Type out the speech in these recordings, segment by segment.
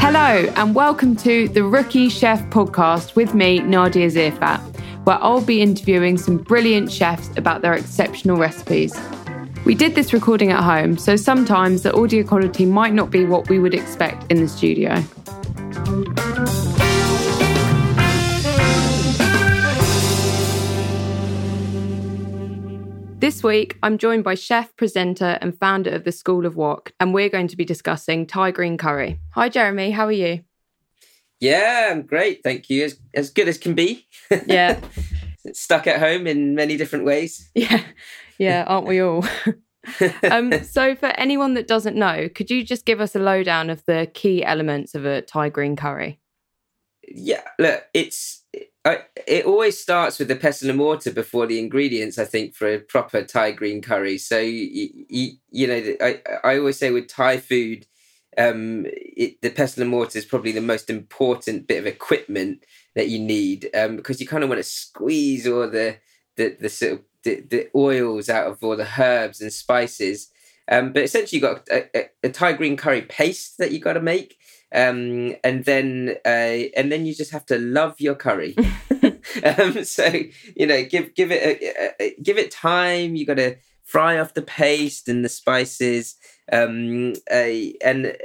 Hello, and welcome to the Rookie Chef podcast with me, Nadiya Zirfat, where I'll be interviewing some brilliant chefs about their exceptional recipes. We did this recording at home, so sometimes the audio quality might not be what we would expect in the studio. This week, I'm joined by chef, presenter, and founder of the School of Wok, and we're going to be discussing Thai green curry. Hi, Jeremy. How are you? Yeah, I'm great. Thank you. As, as good as can be. Yeah. Stuck at home in many different ways. Yeah. Yeah. Aren't we all? um, so, for anyone that doesn't know, could you just give us a lowdown of the key elements of a Thai green curry? Yeah, look, it's I, it always starts with the pestle and mortar before the ingredients. I think for a proper Thai green curry. So you, you, you know, I I always say with Thai food, um, it, the pestle and mortar is probably the most important bit of equipment that you need um, because you kind of want to squeeze all the the the sort of the, the oils out of all the herbs and spices. Um, but essentially, you've got a, a, a Thai green curry paste that you've got to make um, and then uh, and then you just have to love your curry. um, so you know, give give it a, a, give it time. You got to fry off the paste and the spices, um, uh, and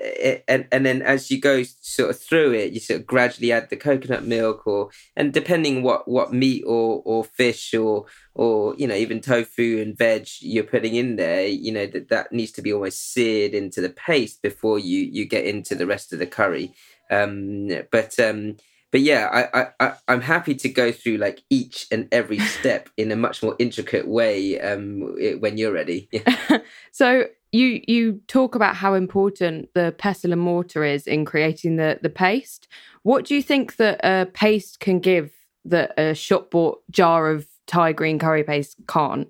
and and then as you go sort of through it, you sort of gradually add the coconut milk, or and depending what what meat or or fish or or you know even tofu and veg you're putting in there, you know that that needs to be almost seared into the paste before you you get into the rest of the curry. Um, but um, but yeah, I, I, I am happy to go through like each and every step in a much more intricate way um, when you're ready. so you you talk about how important the pestle and mortar is in creating the the paste. What do you think that a paste can give that a shop bought jar of Thai green curry paste can't?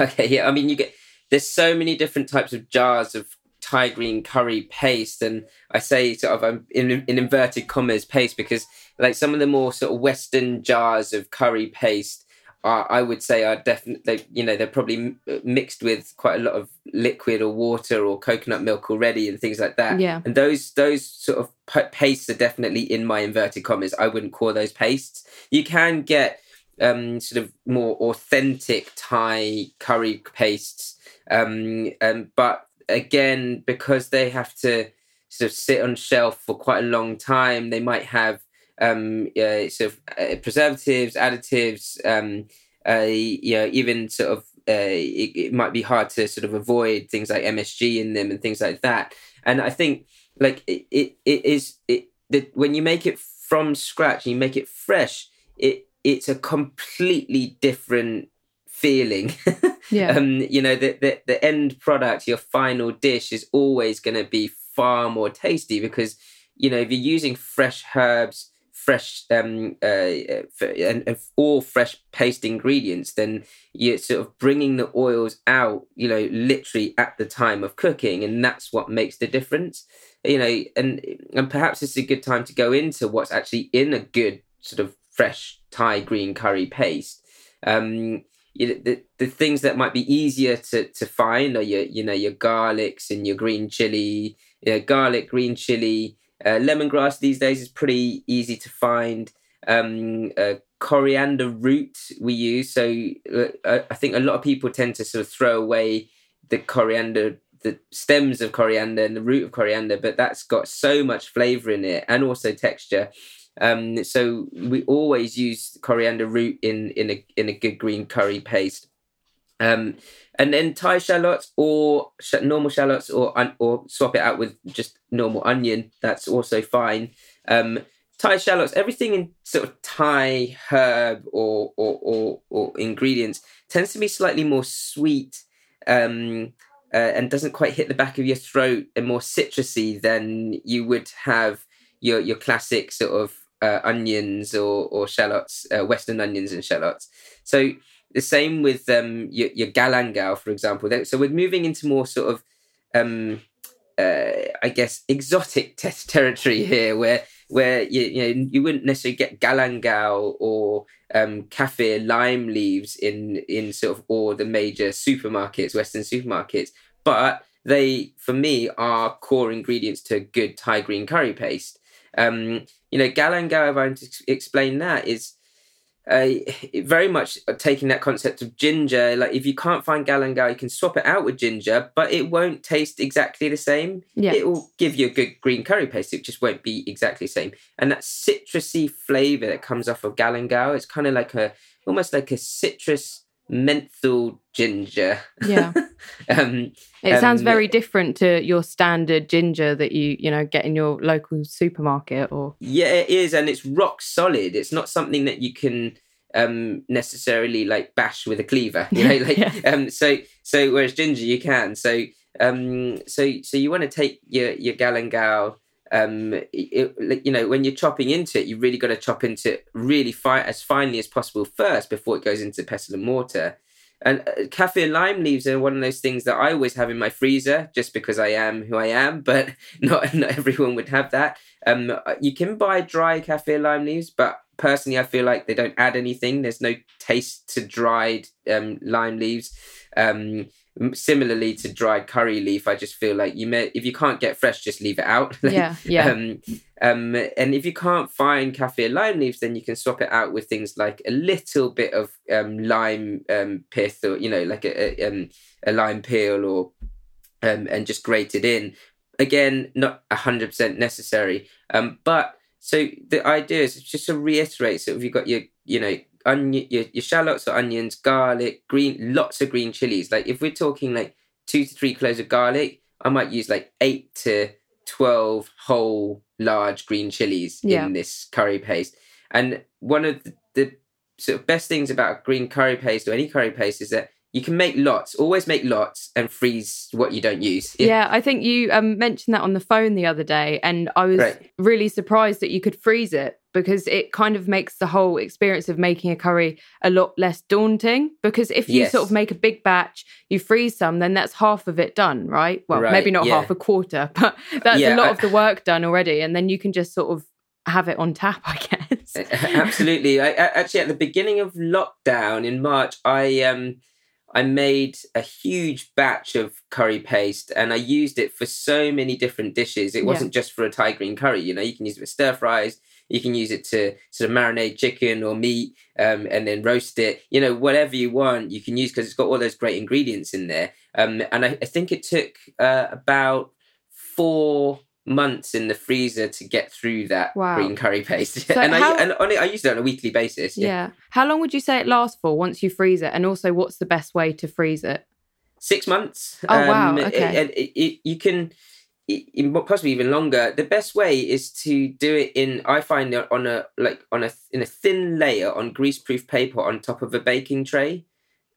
Okay, yeah, I mean you get there's so many different types of jars of Thai green curry paste, and I say sort of um, in, in inverted commas paste because like some of the more sort of Western jars of curry paste are, I would say are definitely you know they're probably mixed with quite a lot of liquid or water or coconut milk already and things like that. Yeah, and those those sort of pastes are definitely in my inverted commas. I wouldn't call those pastes. You can get um, sort of more authentic Thai curry pastes, um, um, but again, because they have to sort of sit on shelf for quite a long time, they might have um, uh, sort of uh, preservatives, additives, um, uh, you know, even sort of uh, it, it, might be hard to sort of avoid things like MSG in them and things like that. And I think like it, it, it is it that when you make it from scratch you make it fresh, it it's a completely different feeling. Yeah. um, you know, the, the the end product, your final dish, is always going to be far more tasty because you know if you're using fresh herbs, fresh um, uh, and, and all fresh paste ingredients, then you're sort of bringing the oils out. You know, literally at the time of cooking, and that's what makes the difference. You know, and and perhaps it's a good time to go into what's actually in a good sort of fresh Thai green curry paste. Um, you the the things that might be easier to to find are your you know your garlics and your green chili, you know, garlic, green chili, uh, lemongrass these days is pretty easy to find. Um, uh, coriander root we use, so uh, I think a lot of people tend to sort of throw away the coriander the stems of coriander and the root of coriander, but that's got so much flavor in it and also texture. Um, so we always use coriander root in in a in a good green curry paste. Um, and then Thai shallots or sh- normal shallots or or swap it out with just normal onion. That's also fine. Um, Thai shallots, everything in sort of Thai herb or or, or, or ingredients tends to be slightly more sweet um, uh, and doesn't quite hit the back of your throat and more citrusy than you would have your your classic sort of uh, onions or or shallots, uh, Western onions and shallots. So the same with um, your, your galangal, for example. So we're moving into more sort of, um, uh, I guess, exotic te- territory here, where where you, you know you wouldn't necessarily get galangal or um, kaffir lime leaves in in sort of all the major supermarkets, Western supermarkets, but they, for me, are core ingredients to good Thai green curry paste. Um, you know, galangal, if I want to explain that, is uh, very much taking that concept of ginger. Like, if you can't find galangal, you can swap it out with ginger, but it won't taste exactly the same. Yeah. It will give you a good green curry paste. It just won't be exactly the same. And that citrusy flavor that comes off of galangal, it's kind of like a almost like a citrus menthol ginger. Yeah. um, It sounds um, very different to your standard ginger that you, you know, get in your local supermarket or Yeah, it is, and it's rock solid. It's not something that you can um necessarily like bash with a cleaver. You know, like Yeah. um so so whereas ginger you can. So um so so you want to take your your galangal um it, you know when you're chopping into it you really got to chop into it really fi- as finely as possible first before it goes into pestle and mortar and uh, lime leaves are one of those things that I always have in my freezer, just because I am who I am. But not not everyone would have that. Um, you can buy dry kaffir lime leaves, but personally, I feel like they don't add anything. There's no taste to dried um, lime leaves. Um, similarly to dried curry leaf, I just feel like you may if you can't get fresh, just leave it out. Like, Yeah, yeah. Um, um, and if you can't find kaffir lime leaves, then you can swap it out with things like a little bit of um, lime um, pith, or you know, like a, a, um, a lime peel, or um, and just grate it in. Again, not hundred percent necessary. Um, but so the idea is just to reiterate. So if you've got your, you know, onion, your, your shallots or onions, garlic, green, lots of green chilies. Like if we're talking like two to three cloves of garlic, I might use like eight to 12 whole large green chilies Yeah. in this curry paste. And one of the, the sort of best things about green curry paste or any curry paste is that you can make lots, always make lots and freeze what you don't use. Yeah, I think you um, mentioned that on the phone the other day, and I was Right. really surprised that you could freeze it because it kind of makes the whole experience of making a curry a lot less daunting. Because if you Yes. sort of make a big batch, you freeze some, then that's half of it done, right? Well, Right, maybe not yeah. half a quarter, but that's Yeah, a lot I- of the work done already, and then you can just sort of have it on tap, I guess. Absolutely. I, I- actually, at the beginning of lockdown in March, I um I made a huge batch of curry paste and I used it for so many different dishes. It wasn't just for a Thai green curry. You know, you can use it for stir fries. You can use it to sort of marinate chicken or meat um, and then roast it. You know, whatever you want, you can use because it's got all those great ingredients in there. Um, and I, I think it took uh, about four months in the freezer to get through that Wow. green curry paste. So and how- I and on it, I use it on a weekly basis. Yeah. How long would you say it lasts for once you freeze it? And also, what's the best way to freeze it? six months. Oh, wow, okay. it- it- it- you can. possibly even longer. The best way is to do it in. I find it on a like on a in a thin layer on greaseproof paper on top of a baking tray.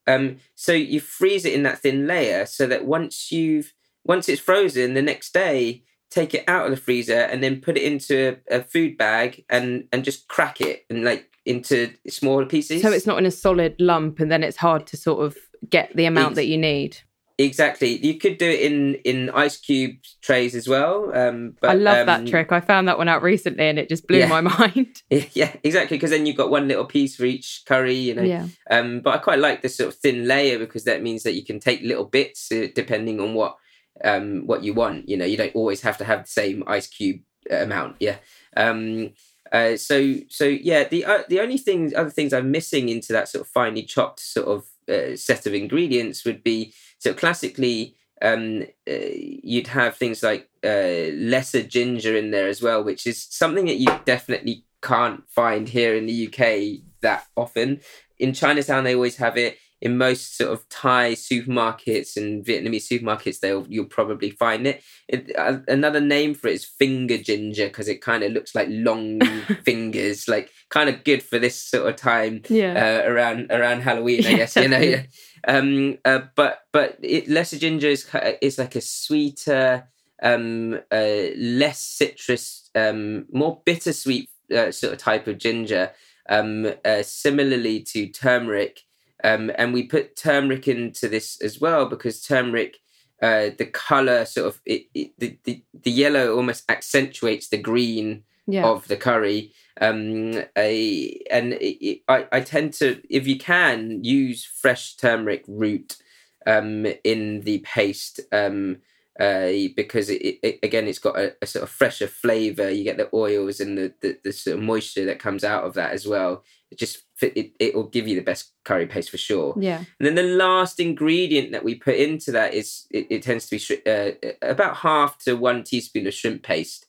Um, so you freeze it in that thin layer so that once you've once it's frozen, the next day take it out of the freezer and then put it into a, a food bag and and just crack it and like into smaller pieces. So it's not in a solid lump, and then it's hard to sort of get the amount Ex- that you need. exactly. You could do it in in ice cube trays as well. Um, but I love that um, trick. I found that one out recently, and it just blew Yeah. my mind. Yeah, exactly. Because then you've got one little piece for each curry, you know. yeah, Um, but I quite like this sort of thin layer because that means that you can take little bits uh, depending on what um what you want. You know, you don't always have to have the same ice cube uh, amount. Yeah. Um. Uh. So so yeah. The uh, the only things other things I'm missing into that sort of finely chopped sort of uh, set of ingredients would be so classically. Um, uh, you'd have things like uh, lesser ginger in there as well, which is something that you definitely can't find here in the UK that often. In Chinatown, they always have it. In most sort of Thai supermarkets and Vietnamese supermarkets, they'll you'll probably find it. it uh, another name for it is finger ginger because it kind of looks like long fingers, like kind of good for this sort of time yeah. uh, around around Halloween, I guess you know. definitely. Um, uh, but but it, lesser ginger is is like a sweeter, um, uh, less citrus, um, more bittersweet uh, sort of type of ginger. Um, uh, similarly to turmeric, um, and we put turmeric into this as well because turmeric. Uh, the color sort of it, it, the, the the yellow almost accentuates the green yeah. of the curry. Um, a, and it, I, I tend to, if you can, use fresh turmeric root um, in the paste um, uh, because it, it, again, it's got a, a sort of fresher flavor. You get the oils and the, the, the sort of moisture that comes out of that as well. It just it, it will give you the best curry paste for sure. yeah. And then the last ingredient that we put into that is it, it tends to be shri- uh, about half to one teaspoon of shrimp paste,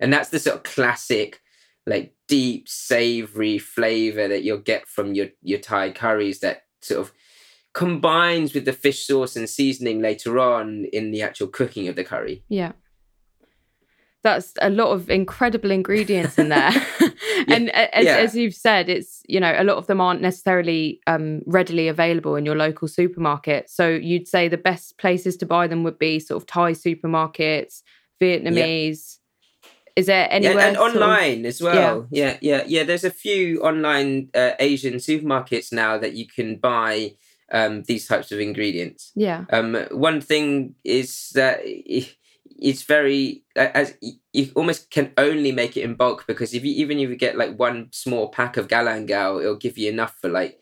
and that's the sort of classic, like deep savory flavor that you'll get from your your Thai curries that sort of combines with the fish sauce and seasoning later on in the actual cooking of the curry. Yeah. That's a lot of incredible ingredients in there. and a- as, yeah. as you've said, it's, you know, a lot of them aren't necessarily um, readily available in your local supermarket. So you'd say the best places to buy them would be sort of Thai supermarkets, Vietnamese. Is there Yeah, anywhere? and sort of- online as well. Yeah. yeah, yeah, There's a few online uh, Asian supermarkets now that you can buy um, these types of ingredients. yeah. Um, one thing is that it's very as you almost can only make it in bulk because if you even if you get like one small pack of galangal, it'll give you enough for like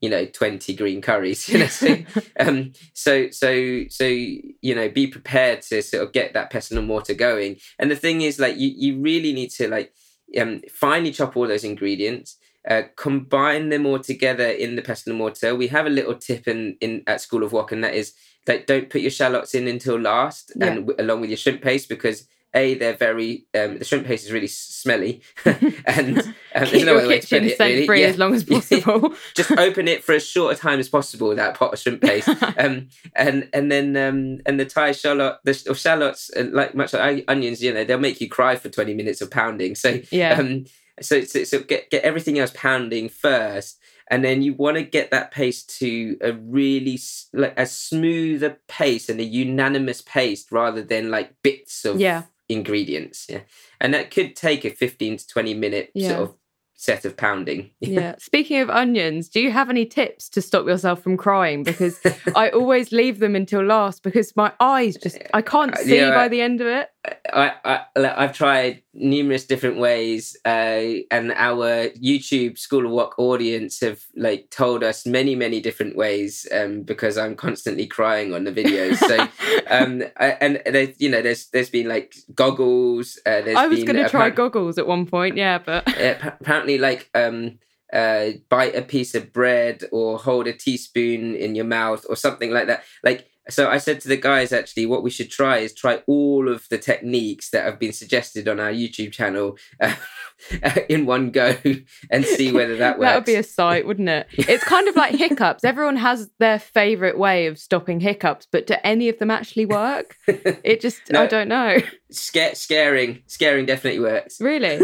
you know 20 green curries you know so um so so so you know be prepared to sort of get that pestle and mortar going and the thing is like you you really need to like um finely chop all those ingredients uh, combine them all together in the pestle and mortar we have a little tip in in at school of wok and that is like don't put your shallots in until last Yeah. and w- along with your shrimp paste because a they're very um, the shrimp paste is really smelly and um, there's no your other way to put kitchen it, scent really. free Yeah. as long as possible. just open it for as short a time as possible that pot of shrimp paste um and and then um and the thai shallot the sh- or shallots uh, like much like onions you know they'll make you cry for 20 minutes of pounding so yeah. um so so, so get get everything else pounding first and then you want to get that paste to a really like a smoother paste and a unanimous paste rather than like bits of Yeah. ingredients yeah and that could take a 15 to 20 minute Yeah. sort of set of pounding yeah. Speaking of onions, do you have any tips to stop yourself from crying? Because I always leave them until last because my eyes just I can't Uh, see yeah, by the end of it. I, I I've tried numerous different ways, uh, and our YouTube School of Wok audience have like told us many, many different ways. Um, because I'm constantly crying on the videos. So, um, I, and there's you know there's there's been like goggles. Uh, there's I was going to try goggles at one point, yeah, but uh, apparently like um uh bite a piece of bread or hold a teaspoon in your mouth or something like that like so i said to the guys actually what we should try is try all of the techniques that have been suggested on our youtube channel uh, in one go and see whether that works that would be a sight, wouldn't it? It's kind of like hiccups. Everyone has their favorite way of stopping hiccups, but do any of them actually work? It just I don't know. Sca- scaring scaring definitely works Really?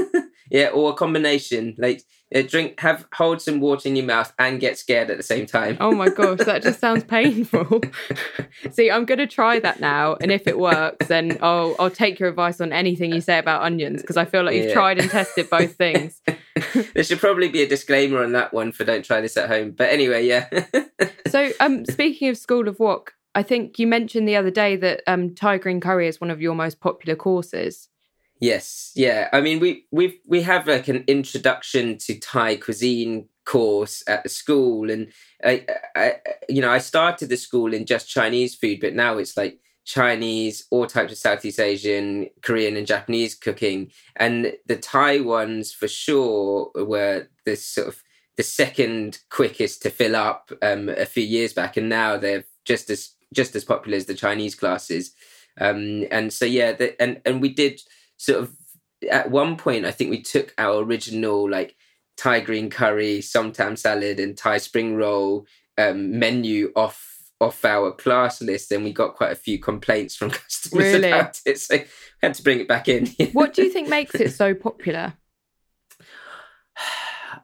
yeah or a combination like drink, have hold some water in your mouth, and get scared at the same time. Oh my gosh, that just sounds painful. See, I'm going to try that now, and if it works, then I'll I'll take your advice on anything you say about onions because I feel like you've Yeah. tried and tested both things. there should probably be a disclaimer on that one for don't try this at home. But anyway, yeah. So, um, speaking of School of Wok, I think you mentioned the other day that um, Thai green curry is one of your most popular courses. Yes, yeah. I mean, we we we have like an introduction to Thai cuisine course at the school, and I, I, you know, I started the school in just Chinese food, but now it's like Chinese, all types of Southeast Asian, Korean, and Japanese cooking, and the Thai ones for sure were the sort of the second quickest to fill up um, a few years back, and now they're just as just as popular as the Chinese classes. Um, and so yeah, the, and and we did sort of at one point I think we took our original like Thai green curry, somtam salad, and Thai spring roll um, menu off off our class list, and we got quite a few complaints from customers Really? about it, so we had to bring it back in. What do you think makes it so popular?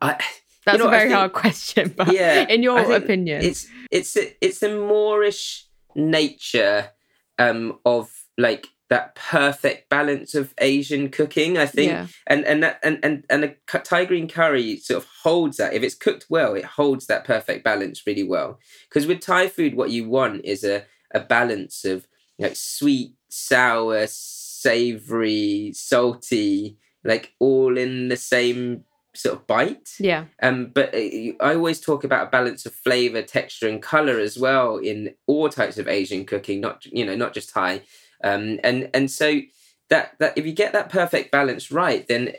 I, That's know, a very think- hard question, but yeah, in your opinion, it's it's it's the moreish nature um, of like that perfect balance of Asian cooking. I think, Yeah. and and that and and and a Thai green curry sort of holds that. If it's cooked well, it holds that perfect balance really well. Because with Thai food, what you want is a a balance of like sweet, sour, savory, salty, like all in the same sort of bite. yeah, Um, but uh, I always talk about a balance of flavor, texture, and color as well in all types of Asian cooking, not you know not just Thai. Um, and and so that that if you get that perfect balance right, then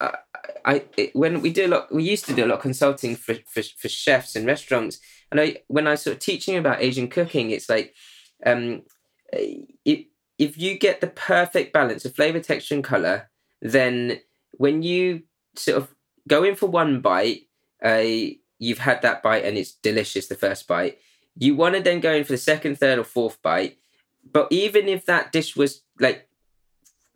uh, I it, when we do a lot, we used to do a lot of consulting for for, for chefs and restaurants, and I when I was sort of teaching about Asian cooking, it's like um, if if you get the perfect balance of flavor, texture, and color, then when you sort of go in for one bite, uh, you've had that bite and it's delicious the first bite. You want to then go in for the second, third, or fourth bite. But even if that dish was like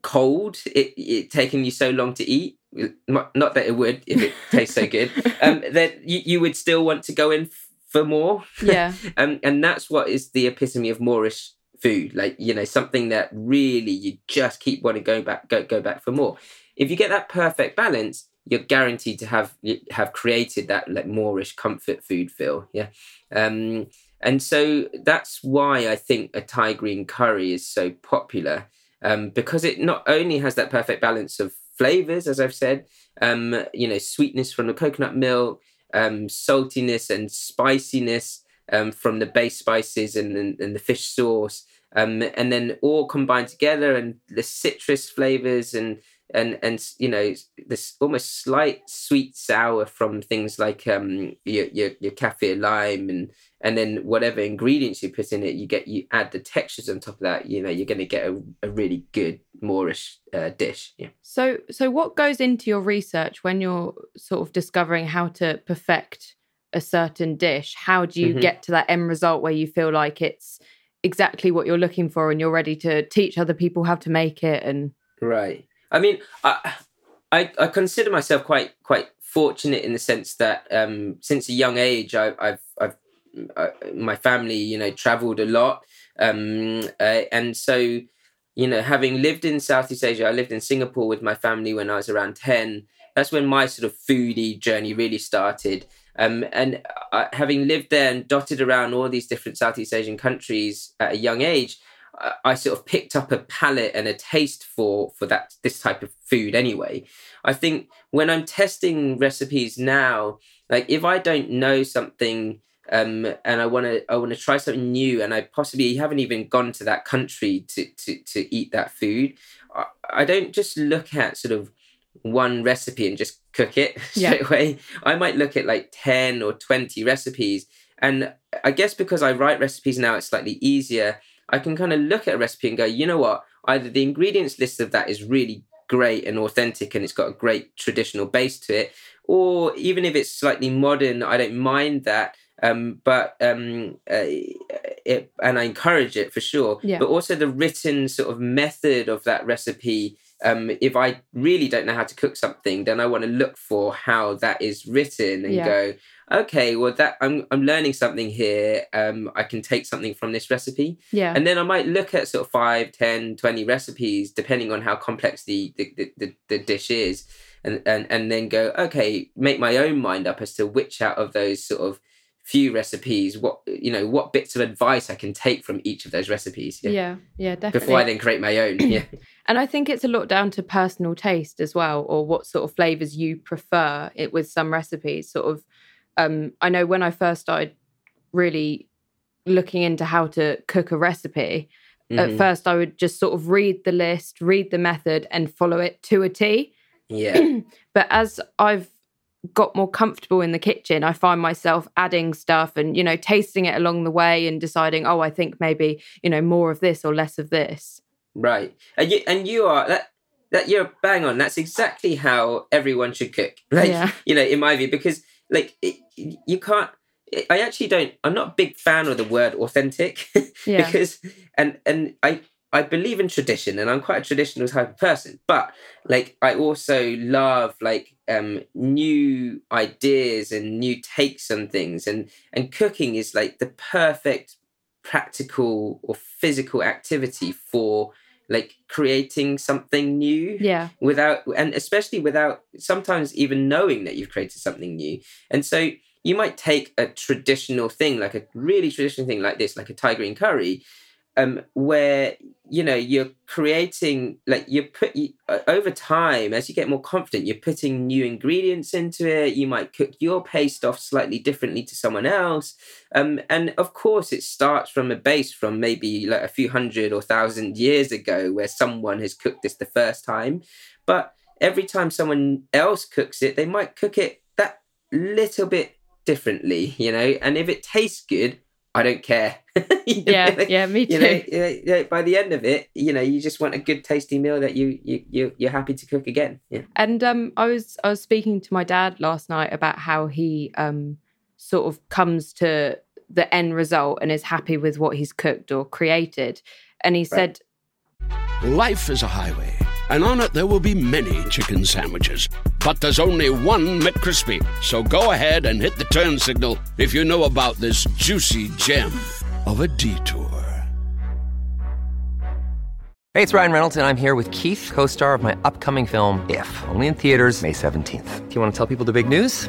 cold, it, it taking you so long to eat, not, not that it would if it tastes so good, um, then you, you would still want to go in f- for more. yeah, um, and that's what is the epitome of moreish food. Like you know, something that really you just keep wanting to go back, go go back for more. If you get that perfect balance, you're guaranteed to have have created that like moreish comfort food feel. Yeah, um, and so that's why I think a Thai green curry is so popular um, because it not only has that perfect balance of flavors, as I've said, um, you know, sweetness from the coconut milk, um, saltiness and spiciness um, from the base spices and, and, and the fish sauce, um, and then all combined together, and the citrus flavors and and and you know this almost slight sweet sour from things like um your your, your kaffir lime and and then whatever ingredients you put in it you get you add the textures on top of that you know you're going to get a, a really good moreish uh, dish yeah So, so what goes into your research when you're sort of discovering how to perfect a certain dish? How do you Mhm. get to that end result where you feel like it's exactly what you're looking for and you're ready to teach other people how to make it? And Right. I mean, I, I I consider myself quite quite fortunate in the sense that um, since a young age, I, I've I've uh, my family, you know, travelled a lot, um, uh, and so you know, having lived in Southeast Asia, I lived in Singapore with my family when I was around ten. That's when my sort of foodie journey really started. Um, and uh, having lived there and dotted around all these different Southeast Asian countries at a young age, I- I sort of picked up a palate and a taste for for that this type of food anyway. I think when I'm testing recipes now, like if I don't know something um, and I want to I want to try something new and I possibly haven't even gone to that country to to to eat that food, I, I don't just look at sort of one recipe and just cook it Yeah. straight away. I might look at like 10 or 20 recipes and I guess because I write recipes now, it's slightly easier. I can kind of look at a recipe and go, you know what? Either the ingredients list of that is really great and authentic and it's got a great traditional base to it, or even if it's slightly modern, I don't mind that. Um, but um, uh, it, and I encourage it for sure. Yeah. But also the written sort of method of that recipe um, if I really don't know how to cook something, then I want to look for how that is written and Yeah. go, okay, well that I'm I'm learning something here. Um, I can take something from this recipe. Yeah. And then I might look at sort of 5, 10, 20 recipes, depending on how complex the the, the, the, the dish is. And, and and then go, okay, make my own mind up as to which out of those sort of few recipes, what you know, what bits of advice I can take from each of those recipes. yeah. Yeah, definitely. Before I then create my own. Yeah. And I think it's a lot down to personal taste as well, or what sort of flavors you prefer it with some recipes. Sort of, um, I know when I first started really looking into how to cook a recipe, at Mhm. first I would just sort of read the list, read the method, and follow it to a T. Yeah. but as I've got more comfortable in the kitchen, I find myself adding stuff and, you know, tasting it along the way and deciding, oh, I think maybe, you know, more of this or less of this. Right. And you and you are that that you're bang on. That's exactly how everyone should cook. Like Yeah. you know, in my view, because like it, you can't. I actually don't. I'm not a big fan of the word authentic Yeah. because and and I I believe in tradition and I'm quite a traditional type of person. But like I also love like um new ideas and new takes on things and and cooking is like the perfect practical or physical activity for like creating something new yeah. without and especially without sometimes even knowing that you've created something new and so you might take a traditional thing like a really traditional thing like this like a thai green curry um where you know you're creating like you put you, over time as you get more confident you're putting new ingredients into it. You might cook your paste off slightly differently to someone else. Um and of course it starts from a base from maybe like a few hundred or thousand years ago where someone has cooked this the first time. But every time someone else cooks it they might cook it that little bit differently you know? And if it tastes good i don't care You know, Yeah. Yeah. Me too. you know, you know, by the end of it, you know, you just want a good, tasty meal that you you you you're happy to cook again. Yeah. And um, I was I was speaking to my dad last night about how he um, sort of comes to the end result and is happy with what he's cooked or created. And he said, Life is a highway, and on it there will be many chicken sandwiches. But there's only one McCrispy. So go ahead and hit the turn signal if you know about this juicy gem of a detour. Hey, it's Ryan Reynolds, and I'm here with Keith, co star of my upcoming film, If, only in theaters, May 17th. Do you want to tell people the big news?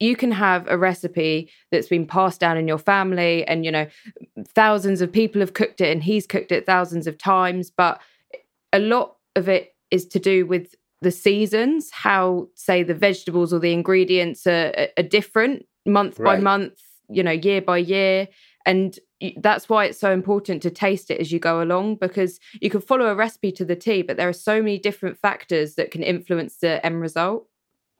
You can have a recipe that's been passed down in your family and you know thousands of people have cooked it and he's cooked it thousands of times but a lot of it is to do with the seasons how say the vegetables or the ingredients are, are different month by month you know year by year and that's why it's so important to taste it as you go along because you can follow a recipe to the T, but there are so many different factors that can influence the end result.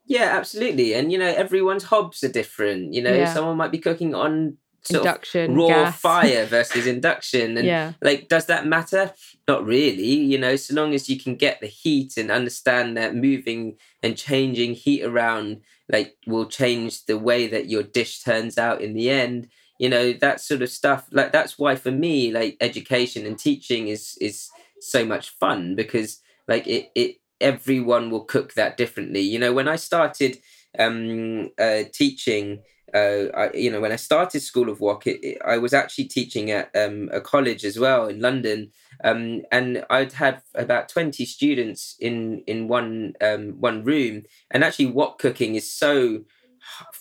Yeah, absolutely. And you know, everyone's hobs are different. You know, Yeah. someone might be cooking on sort Induction, raw gas. fire versus induction, and Yeah. like, does that matter? Not really. You know, so long as you can get the heat and understand that moving and changing heat around, like, will change the way that your dish turns out in the end. You know, that sort of stuff. Like, that's why for me, like, education and teaching is is so much fun because, like, it it everyone will cook that differently. You know, when I started um, uh, teaching, uh, I, you know, when I started School of Wok, it, it- I was actually teaching at um, a college as well in London, um, and I'd have about twenty students in in one um, one room. And actually, wok cooking is so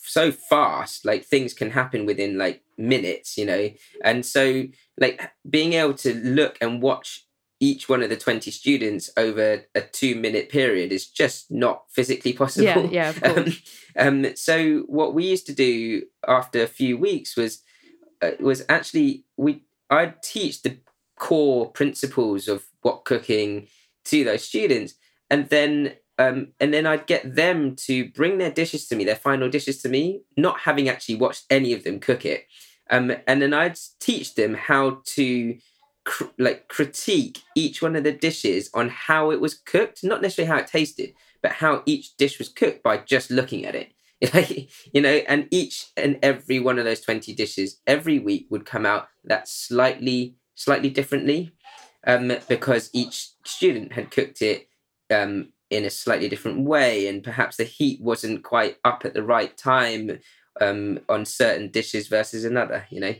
so fast like things can happen within like minutes you know and so like being able to look and watch each one of the 20 students over a two minute period is just not physically possible Yeah, yeah, of course. um, um, so what we used to do after a few weeks was uh, was actually we I'd teach the core principles of what cooking to those students, and then um, and then I'd get them to bring their dishes to me, their final dishes to me, not having actually watched any of them cook it, um, and then I'd teach them how to cr- like critique each one of the dishes on how it was cooked, not necessarily how it tasted, but how each dish was cooked by just looking at it. Like, you know, and each and every one of those 20 dishes every week would come out that slightly, slightly differently um, because each student had cooked it um, in a slightly different way, and perhaps the heat wasn't quite up at the right time um, on certain dishes versus another, you know.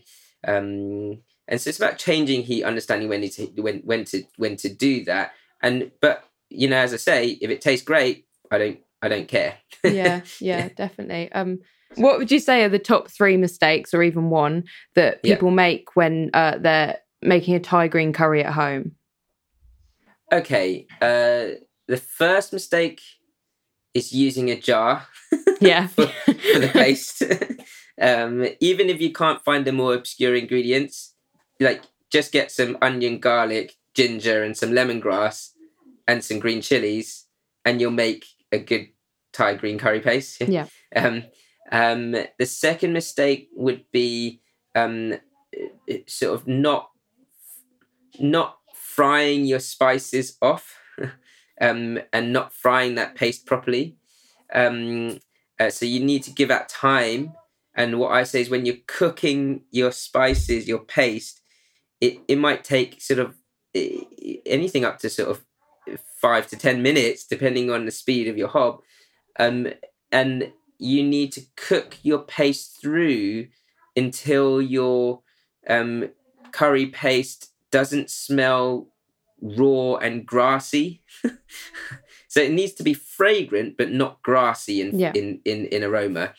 Um, and so it's about changing heat, understanding when to when when to when to do that. And but you know, as I say, if it tastes great, I don't I don't care. yeah, yeah, definitely. Um, what would you say are the top three mistakes, or even one, that Yeah. people make when uh, they're making a Thai green curry at home? Okay. Uh, the first mistake is using a jar Yeah, for, for the paste. um, even if you can't find the more obscure ingredients, like just get some onion, garlic, ginger, and some lemongrass, and some green chilies, and you'll make a good Thai green curry paste. Yeah. Um, um, the second mistake would be um, sort of not not frying your spices off um, and not frying that paste properly. Um, uh, so you need to give that time. And what I say is when you're cooking your spices, your paste, it, it might take sort of anything up to sort of five to 10 minutes, depending on the speed of your hob. Um, and you need to cook your paste through until your um, curry paste doesn't smell raw and grassy. so it needs to be fragrant but not grassy in Yeah. in, in, in aroma.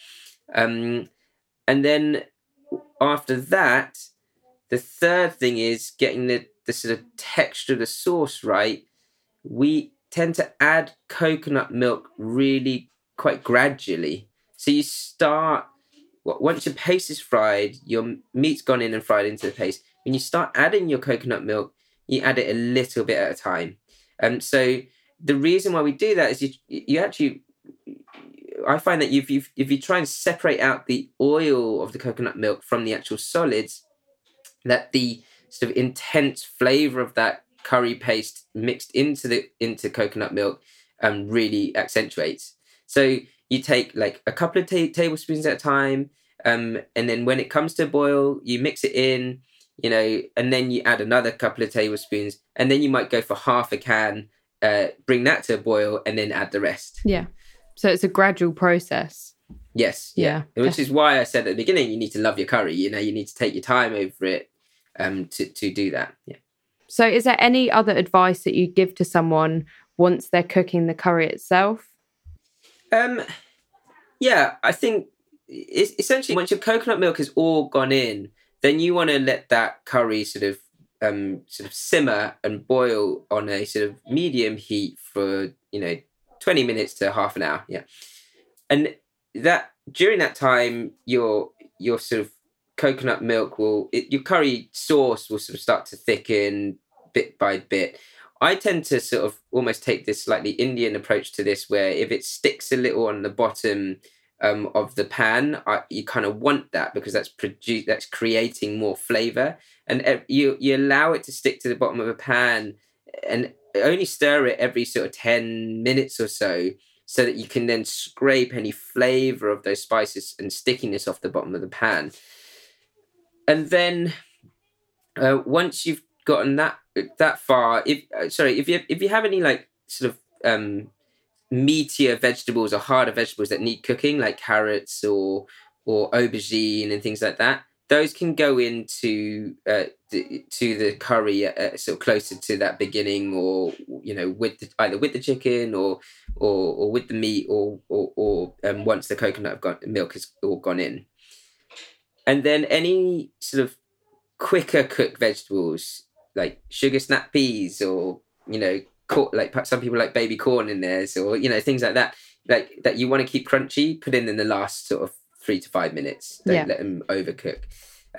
Um, and then after that, the third thing is getting the, the sort of texture of the sauce right. We tend to add coconut milk really quite gradually. So you start once your paste is fried, your meat's gone in and fried into the paste. When you start adding your coconut milk, you add it a little bit at a time. Um, so the reason why we do that is you you actually I find that if you if you try and separate out the oil of the coconut milk from the actual solids, that the sort of intense flavor of that curry paste mixed into the into coconut milk um, really accentuates. So you take like a couple of ta- tablespoons at a time, um, and then when it comes to a boil, you mix it in, you know, and then you add another couple of tablespoons, and then you might go for half a can, uh, bring that to a boil, and then add the rest. yeah. So it's a gradual process. Yes, Yeah. Which is why I said at the beginning, you need to love your curry. You know, you need to take your time over it um, to to do that. Yeah. So, is there any other advice that you give to someone once they're cooking the curry itself? Um, yeah, I think it's essentially once your coconut milk has all gone in, then you want to let that curry sort of um sort of simmer and boil on a sort of medium heat for you know twenty minutes to half an hour. Yeah, and that during that time your your sort of coconut milk will it, your curry sauce will sort of start to thicken bit by bit. I tend to sort of almost take this slightly Indian approach to this, where if it sticks a little on the bottom um, of the pan, I, you kind of want that because that's produce that's creating more flavor, and you you allow it to stick to the bottom of a pan, and only stir it every sort of ten minutes or so, so that you can then scrape any flavor of those spices and stickiness off the bottom of the pan, and then uh, once you've gotten that that far if uh, sorry if you if you have any like sort of um meatier vegetables or harder vegetables that need cooking like carrots or or aubergine and things like that those can go into uh, to the curry uh, sort of closer to that beginning, or you know, with the, either with the chicken or or, or with the meat, or or, or um, once the coconut got milk has all gone in, and then any sort of quicker cooked vegetables like sugar snap peas, or you know, like some people like baby corn in theirs, or you know, things like that, like that you want to keep crunchy, put in in the last sort of three to five minutes. Don't yeah. let them overcook.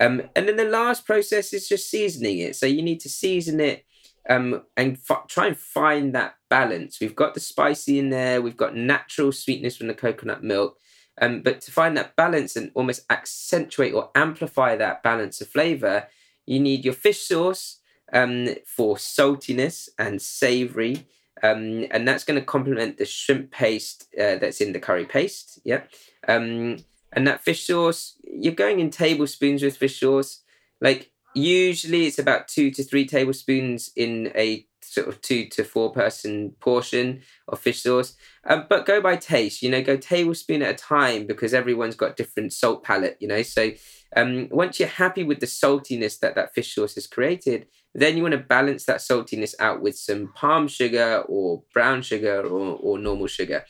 Um, and then the last process is just seasoning it. So you need to season it um, and f- try and find that balance. We've got the spicy in there, we've got natural sweetness from the coconut milk. Um, but to find that balance and almost accentuate or amplify that balance of flavor, you need your fish sauce um, for saltiness and savory. Um, and that's going to complement the shrimp paste uh, that's in the curry paste. Yeah. Um, and that fish sauce, you're going in tablespoons with fish sauce. Like usually it's about two to three tablespoons in a sort of two to four person portion of fish sauce. Um, but go by taste, you know, go tablespoon at a time because everyone's got different salt palate, you know. So um, once you're happy with the saltiness that that fish sauce has created, then you want to balance that saltiness out with some palm sugar or brown sugar or, or normal sugar.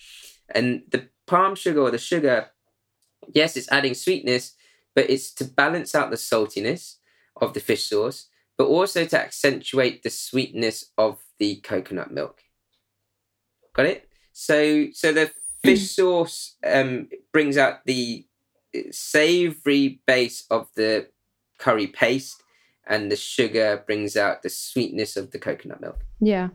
And the palm sugar or the sugar yes, it's adding sweetness, but it's to balance out the saltiness of the fish sauce, but also to accentuate the sweetness of the coconut milk. Got it? So, so the fish sauce um, brings out the savory base of the curry paste, and the sugar brings out the sweetness of the coconut milk. Yeah.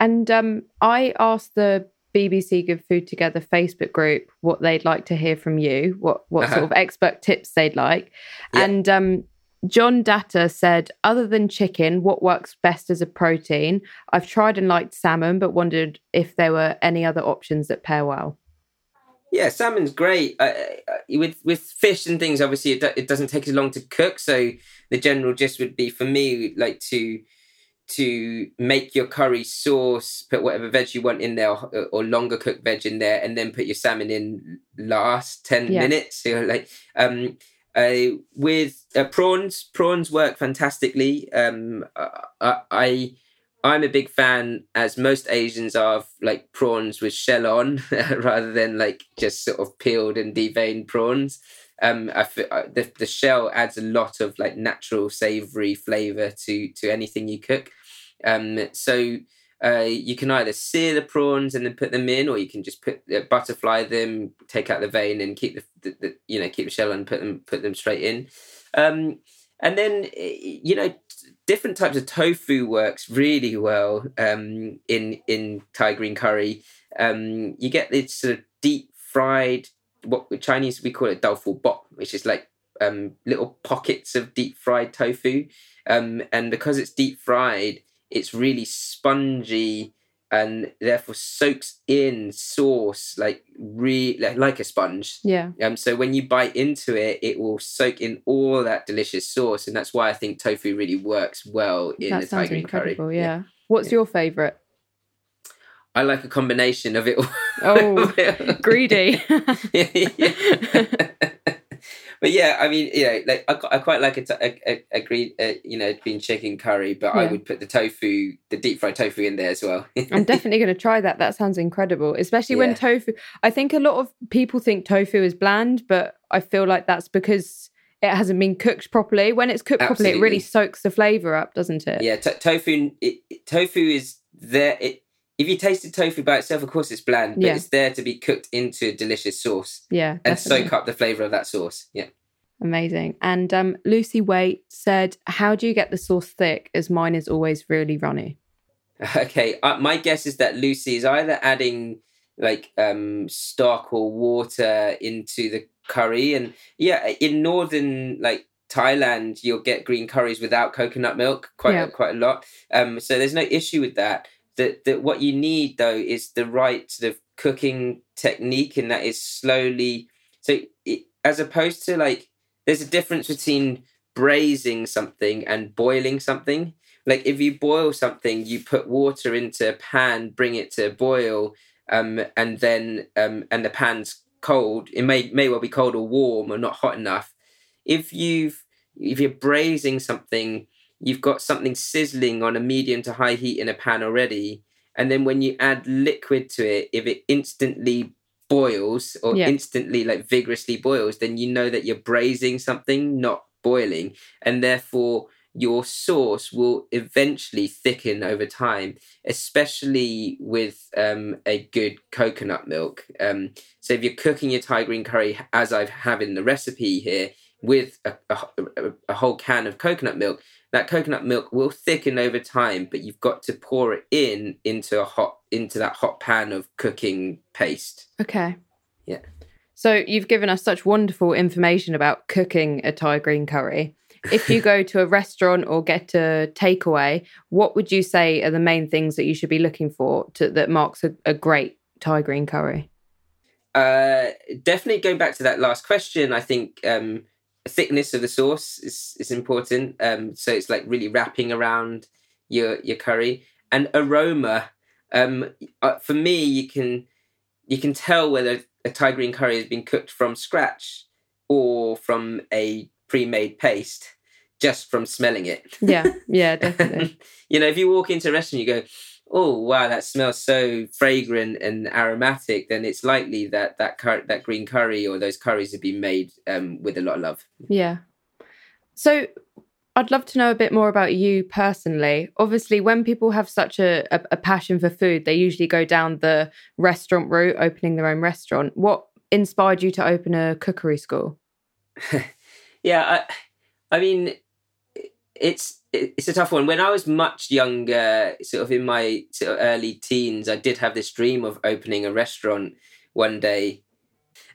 And um, I asked the BBC Good Food Together Facebook group what they'd like to hear from you, what what uh-huh. sort of expert tips they'd like. Yeah. And um, John Datta said, other than chicken, what works best as a protein? I've tried and liked salmon, but wondered if there were any other options that pair well. Yeah, salmon's great. Uh, uh with with fish and things, obviously, it, do, it doesn't take as long to cook. So the general gist would be for me, like to to make your curry sauce, put whatever veg you want in there, or, or longer cooked veg in there, and then put your salmon in last ten yeah. minutes. So like um, uh, with uh, prawns, prawns work fantastically. Um, I, I I'm a big fan, as most Asians are, of like prawns with shell on, rather than like just sort of peeled and deveined prawns um, uh, the the shell adds a lot of like natural savory flavor to to anything you cook. Um, so uh, you can either sear the prawns and then put them in, or you can just put uh, butterfly them, take out the vein, and keep the, the, the, you know keep the shell and put them put them straight in. Um, and then you know different types of tofu works really well um, in in Thai green curry. Um, you get this sort of deep fried what Chinese we call it doufu bok, which is like um, little pockets of deep fried tofu. Um, and because it's deep fried, it's really spongy and therefore soaks in sauce like re like, like a sponge. Yeah. Um. So when you bite into it, it will soak in all that delicious sauce, and that's why I think tofu really works well in that the Thai green curry. Yeah. yeah. What's yeah. your favorite? I like a combination of it all. Oh, greedy. but yeah, I mean, you know, like I, I quite like a, a, a, a green, uh, you know, green chicken curry, but yeah. I would put the tofu, the deep fried tofu in there as well. I'm definitely going to try that. That sounds incredible, especially yeah. when tofu. I think a lot of people think tofu is bland, but I feel like that's because it hasn't been cooked properly. When it's cooked Absolutely. properly, it really soaks the flavor up, doesn't it? Yeah, t- tofu. It, tofu is there. It if you tasted tofu by itself, of course it's bland, but yeah. it's there to be cooked into a delicious sauce. Yeah. And soak up the flavour of that sauce. Yeah. Amazing. And um, Lucy Waite said, How do you get the sauce thick? As mine is always really runny. Okay. Uh, my guess is that Lucy is either adding like um, stock or water into the curry. And yeah, in northern, like Thailand, you'll get green curries without coconut milk quite yeah. quite a lot. Um, so there's no issue with that that that what you need though is the right sort of cooking technique and that is slowly so it, as opposed to like there's a difference between braising something and boiling something. Like if you boil something you put water into a pan bring it to a boil um and then um and the pan's cold it may may well be cold or warm or not hot enough. If you've if you're braising something, you've got something sizzling on a medium to high heat in a pan already, and then when you add liquid to it, if it instantly boils or Yeah. instantly like vigorously boils, then you know that you're braising something, not boiling, and therefore your sauce will eventually thicken over time, especially with um, a good coconut milk. Um, so if you're cooking your Thai green curry, as I have in the recipe here, with a, a, a- a whole can of coconut milk, that coconut milk will thicken over time, but you've got to pour it in into a hot into that hot pan of cooking paste. Okay. Yeah. So you've given us such wonderful information about cooking a Thai green curry. If you go to a restaurant or get a takeaway, what would you say are the main things that you should be looking for to, that marks a, a great Thai green curry? Uh, definitely going back to that last question, I think um, thickness of the sauce is, is important. Um, so it's like really wrapping around your your curry and aroma. Um, uh, for me, you can you can tell whether a Thai green curry has been cooked from scratch or from a pre-made paste just from smelling it. Yeah, yeah, definitely. you know, if you walk into a restaurant, you go, "Oh, wow, that smells so fragrant and aromatic." Then it's likely that that cur- that green curry or those curries have been made um, with a lot of love. Yeah. So I'd love to know a bit more about you personally. Obviously, when people have such a, a, a passion for food, they usually go down the restaurant route, opening their own restaurant. What inspired you to open a cookery school? Yeah, I, I mean, it's it's a tough one. When I was much younger, sort of in my sort of early teens, I did have this dream of opening a restaurant one day.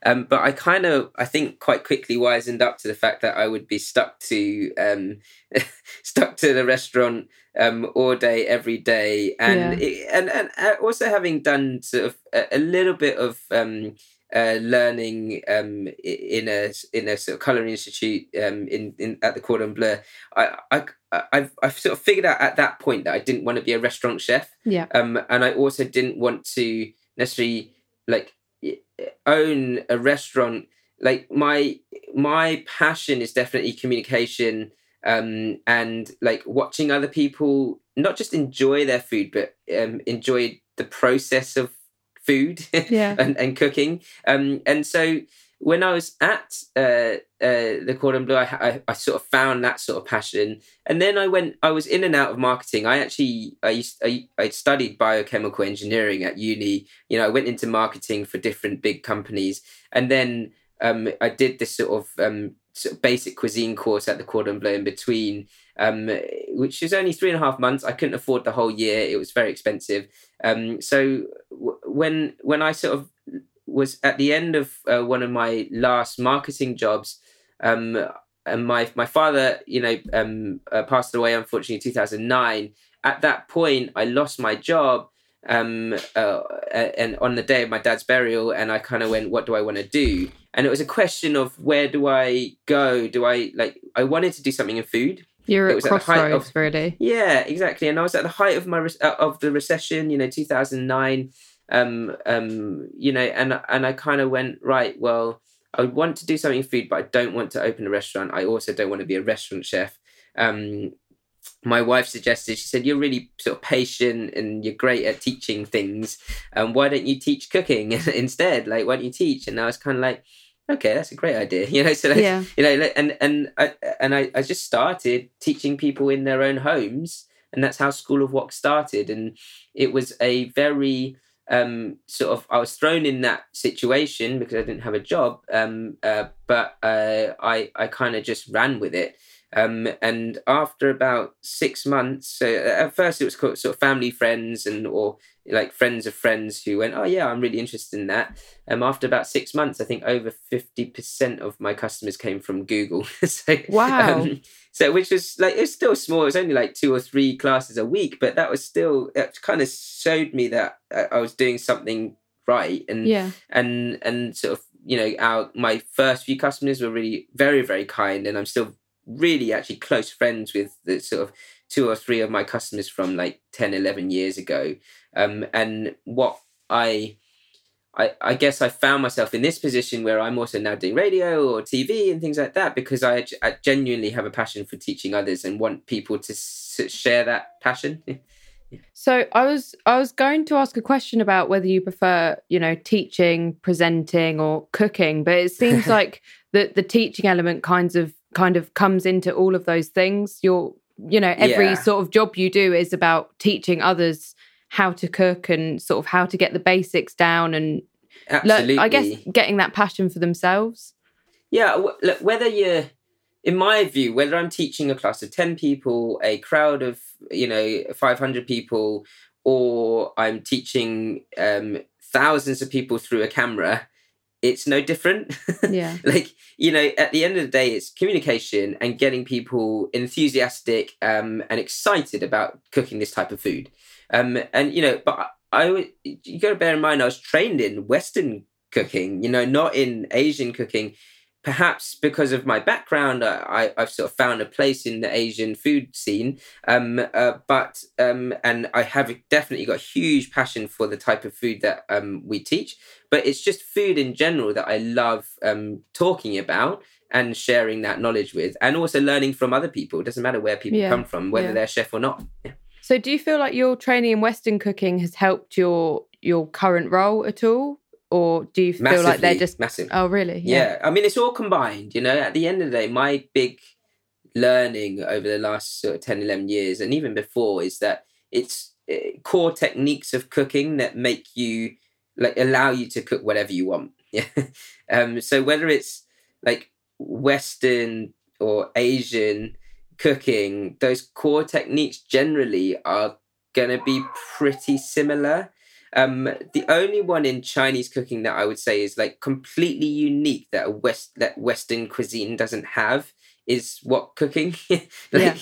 Um, but I kind of, I think, quite quickly wisened up to the fact that I would be stuck to um, stuck to the restaurant um, all day, every day, and Yeah. it, and and uh, also having done sort of a, a little bit of um, uh, learning um, in a in a sort of culinary institute um, in, in at the Cordon Bleu, I, I I've I've sort of figured out at that point that I didn't want to be a restaurant chef, Yeah. um, and I also didn't want to necessarily like own a restaurant. Like my my passion is definitely communication, um, and like watching other people not just enjoy their food, but um, enjoy the process of food Yeah. and, and cooking. Um, and so when I was at uh, uh, the Cordon Bleu, I, I, I sort of found that sort of passion. And then I went, I was in and out of marketing. I actually, I used, I, I studied biochemical engineering at uni. You know, I went into marketing for different big companies. And then um, I did this sort of, um, sort of basic cuisine course at the Cordon Bleu in between, um, which was only three and a half months. I couldn't afford the whole year. It was very expensive. Um, so w- when when I sort of was at the end of uh, one of my last marketing jobs, um, and my my father, you know, um, uh, passed away unfortunately in two thousand nine. At that point, I lost my job, um, uh, and on the day of my dad's burial, and I kind of went, "What do I want to do?" And it was a question of where do I go? Do I like? I wanted to do something in food. You're It at was at the height crossroads, of- really. Yeah, exactly. And I was at the height of my uh, of the recession, you know, two thousand nine. Um, um, you know, and and I kind of went right. Well, I want to do something food, but I don't want to open a restaurant. I also don't want to be a restaurant chef. Um, my wife suggested. She said, "You're really sort of patient and you're great at teaching things. Um, why don't you teach cooking instead? Like, why don't you teach?" And I was kind of like, "Okay, that's a great idea." You know, so like, Yeah. you know and and I and I, I just started teaching people in their own homes and that's how school of wok started and it was a very um sort of i was thrown in that situation because i didn't have a job um uh, but uh, i i kind of just ran with it um and after about six months so at first it was called sort of family friends and or like friends of friends who went oh yeah i'm really interested in that um after about six months i think over 50% of my customers came from google so Wow. um, so which was like it's still small it was only like two or three classes a week but that was still it kind of showed me that I I was doing something right and Yeah. and and sort of you know our my first few customers were really very very kind and i'm still really actually close friends with the sort of two or three of my customers from like 10 11 years ago um and what i I, I guess I found myself in this position where I'm also now doing radio or TV and things like that because I, I genuinely have a passion for teaching others and want people to s- share that passion. So I was I was going to ask a question about whether you prefer, you know, teaching, presenting or cooking, but it seems like the the teaching element kinds of kind of comes into all of those things. You're you know, every Yeah. sort of job you do is about teaching others how to cook and sort of how to get the basics down and Absolutely. I guess getting that passion for themselves. Yeah, w- look, whether you're, in my view, whether I'm teaching a class of 10 people, a crowd of, you know, 500 people, or I'm teaching um, thousands of people through a camera, it's no different. Yeah. like, you know, at the end of the day, it's communication and getting people enthusiastic um, and excited about cooking this type of food. Um, and, you know, but I, I you got to bear in mind, I was trained in Western cooking, you know, not in Asian cooking perhaps because of my background, I, I, I've sort of found a place in the Asian food scene. Um, uh, but um, and I have definitely got a huge passion for the type of food that um, we teach. But it's just food in general that I love um, talking about and sharing that knowledge with, and also learning from other people. It doesn't matter where people Yeah, come from, whether yeah. they're chef or not. Yeah. So do you feel like your training in Western cooking has helped your your current role at all? Or do you feel like they're just massive. Oh really? yeah. I mean, it's all combined. You know, at the end of the day, my big learning over the last sort of 10, 11 years, and even before, is that it's uh, core techniques of cooking that make you like allow you to cook whatever you want. Yeah. um. So whether it's like Western or Asian cooking, those core techniques generally are going to be pretty similar. Um, the only one in Chinese cooking that I would say is like completely unique that a West that Western cuisine doesn't have is wok cooking. like Yeah.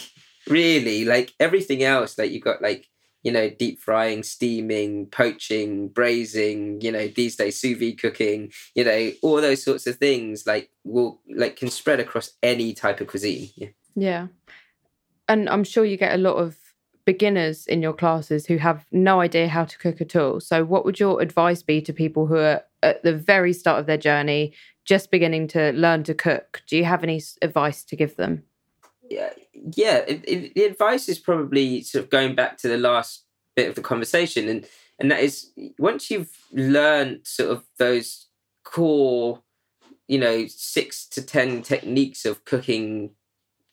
really, like everything else, like you got like you know deep frying, steaming, poaching, braising. You know these days sous vide cooking. You know all those sorts of things like will like can spread across any type of cuisine. Yeah. Yeah. And I'm sure you get a lot of beginners in your classes who have no idea how to cook at all. So, what would your advice be to people who are at the very start of their journey, just beginning to learn to cook? Do you have any advice to give them? yeah, yeah. It, it, the advice is probably sort of going back to the last bit of the conversation, and and that is once you've learned sort of those core, you know, six to ten techniques of cooking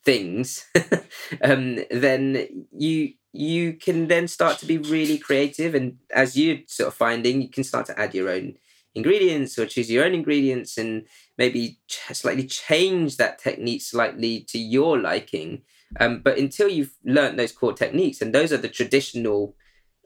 things, um, then you you can then start to be really creative, and as you're sort of finding, you can start to add your own ingredients or choose your own ingredients and maybe ch- slightly change that technique slightly to your liking. Um, but until you've learnt those core techniques, and those are the traditional,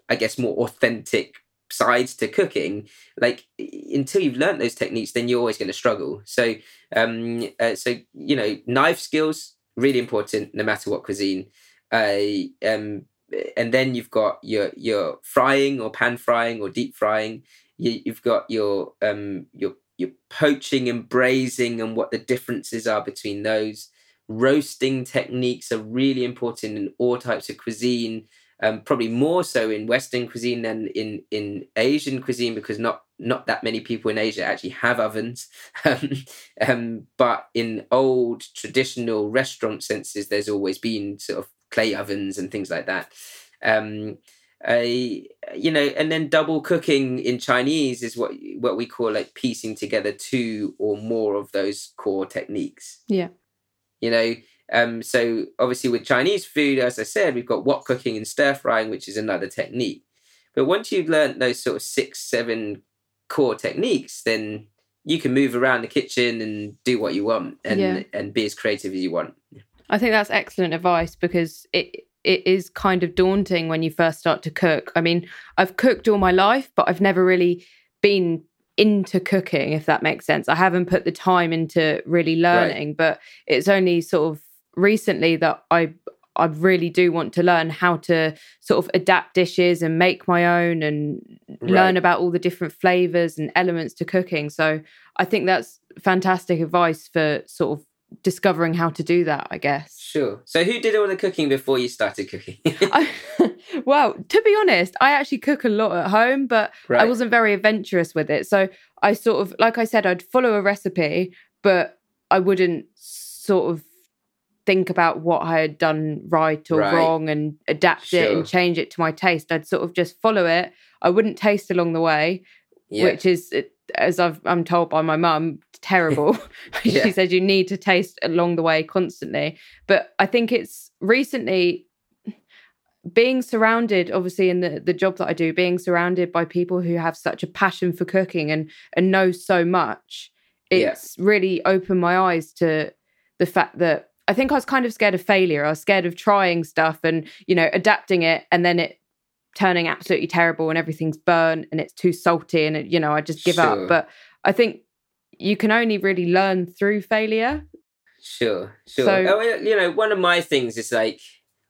I guess, more authentic sides to cooking, like until you've learnt those techniques, then you're always going to struggle. So, um, uh, so you know, knife skills really important no matter what cuisine. Uh, um, and then you've got your your frying or pan frying or deep frying. You, you've got your um your your poaching and braising and what the differences are between those. Roasting techniques are really important in all types of cuisine. Um, probably more so in Western cuisine than in in Asian cuisine because not not that many people in Asia actually have ovens. Um, um, but in old traditional restaurant senses, there's always been sort of clay ovens and things like that. Um, a you know, and then double cooking in Chinese is what what we call like piecing together two or more of those core techniques. Yeah. You know, um, so obviously with Chinese food, as I said, we've got wok cooking and stir frying, which is another technique. But once you've learnt those sort of six, seven core techniques, then you can move around the kitchen and do what you want and Yeah. and be as creative as you want. I think that's excellent advice because it it is kind of daunting when you first start to cook. I mean, I've cooked all my life, but I've never really been into cooking, if that makes sense. I haven't put the time into really learning, but it's only sort of recently that I I really do want to learn how to sort of adapt dishes and make my own and learn about all the different flavors and elements to cooking. So I think that's fantastic advice for sort of discovering how to do that, I guess. Sure. So who did all the cooking before you started cooking? I, well, to be honest, I actually cook a lot at home, but I wasn't very adventurous with it. So I sort of, like I said, I'd follow a recipe, but I wouldn't sort of think about what I had done right or Right. wrong and adapt it and change it to my taste. I'd sort of just follow it. I wouldn't taste along the way, Yeah. which is, as I've, I'm told by my mum, terrible. Yeah. she says you need to taste along the way constantly. But I think it's recently being surrounded, obviously, in the, the job that I do, being surrounded by people who have such a passion for cooking and and know so much, Yeah. it's really opened my eyes to the fact that I think I was kind of scared of failure. I was scared of trying stuff and, you know, adapting it and then it turning absolutely terrible and everything's burnt and it's too salty and, it, you know, I just give Sure. up. But I think you can only really learn through failure. Sure, sure. So- oh, you know, one of my things is like,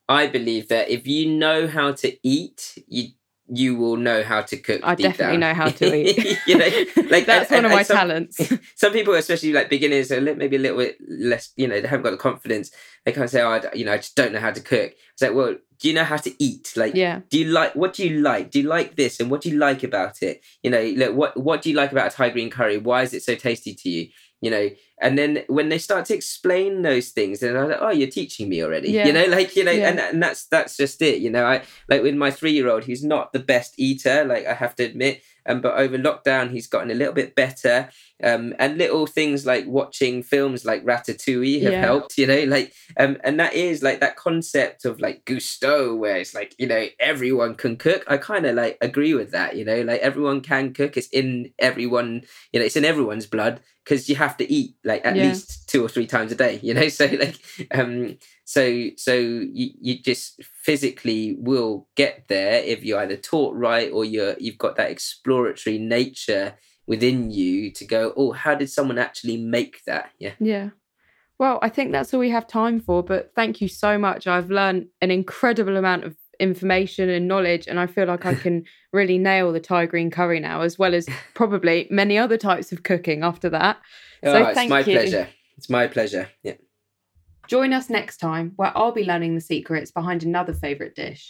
I believe that if you know how to eat, you you will know how to cook. I definitely down. know how to eat. you know, like That's and- one of my some- talents. Some people, especially like beginners, are maybe a little bit less. You know, they haven't got the confidence. They of say, "Oh, I, you know, I just don't know how to cook." It's like, well, do you know how to eat? Like, Yeah. do you like what do you like? Do you like this, and what do you like about it? You know, look, what what do you like about a Thai green curry? Why is it so tasty to you? You know, and then when they start to explain those things, then I'm like, oh, you're teaching me already. Yeah. You know, like you know, Yeah. and and that's that's just it. You know, I like with my three year old, he's not the best eater, like I have to admit. Um, but over lockdown, he's gotten a little bit better. Um, and little things like watching films like Ratatouille have Yeah. helped. You know, like um, and that is like that concept of like Gusteau, where it's like you know everyone can cook. I kind of like agree with that. You know, like everyone can cook. It's in everyone. You know, it's in everyone's blood because you have to eat like at Yeah. least two or three times a day. You know, so like um, so so you, you just physically will get there if you're either taught right or you're you've got that exploratory nature within you to go oh how did someone actually make that yeah Yeah. Well, I think that's all we have time for, but thank you so much. I've learned an incredible amount of information and knowledge, and I feel like I can really nail the Thai green curry now, as well as probably many other types of cooking after that. So oh, it's my you. pleasure it's my pleasure yeah Join us next time where I'll be learning the secrets behind another favourite dish.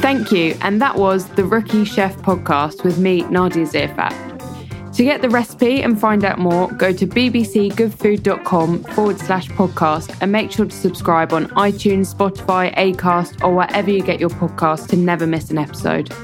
Thank you, and that was the Rookie Chef podcast with me, Nadiya Zirfat. To get the recipe and find out more, go to bbcgoodfood.com forward slash podcast and make sure to subscribe on iTunes, Spotify, Acast, or wherever you get your podcasts to never miss an episode.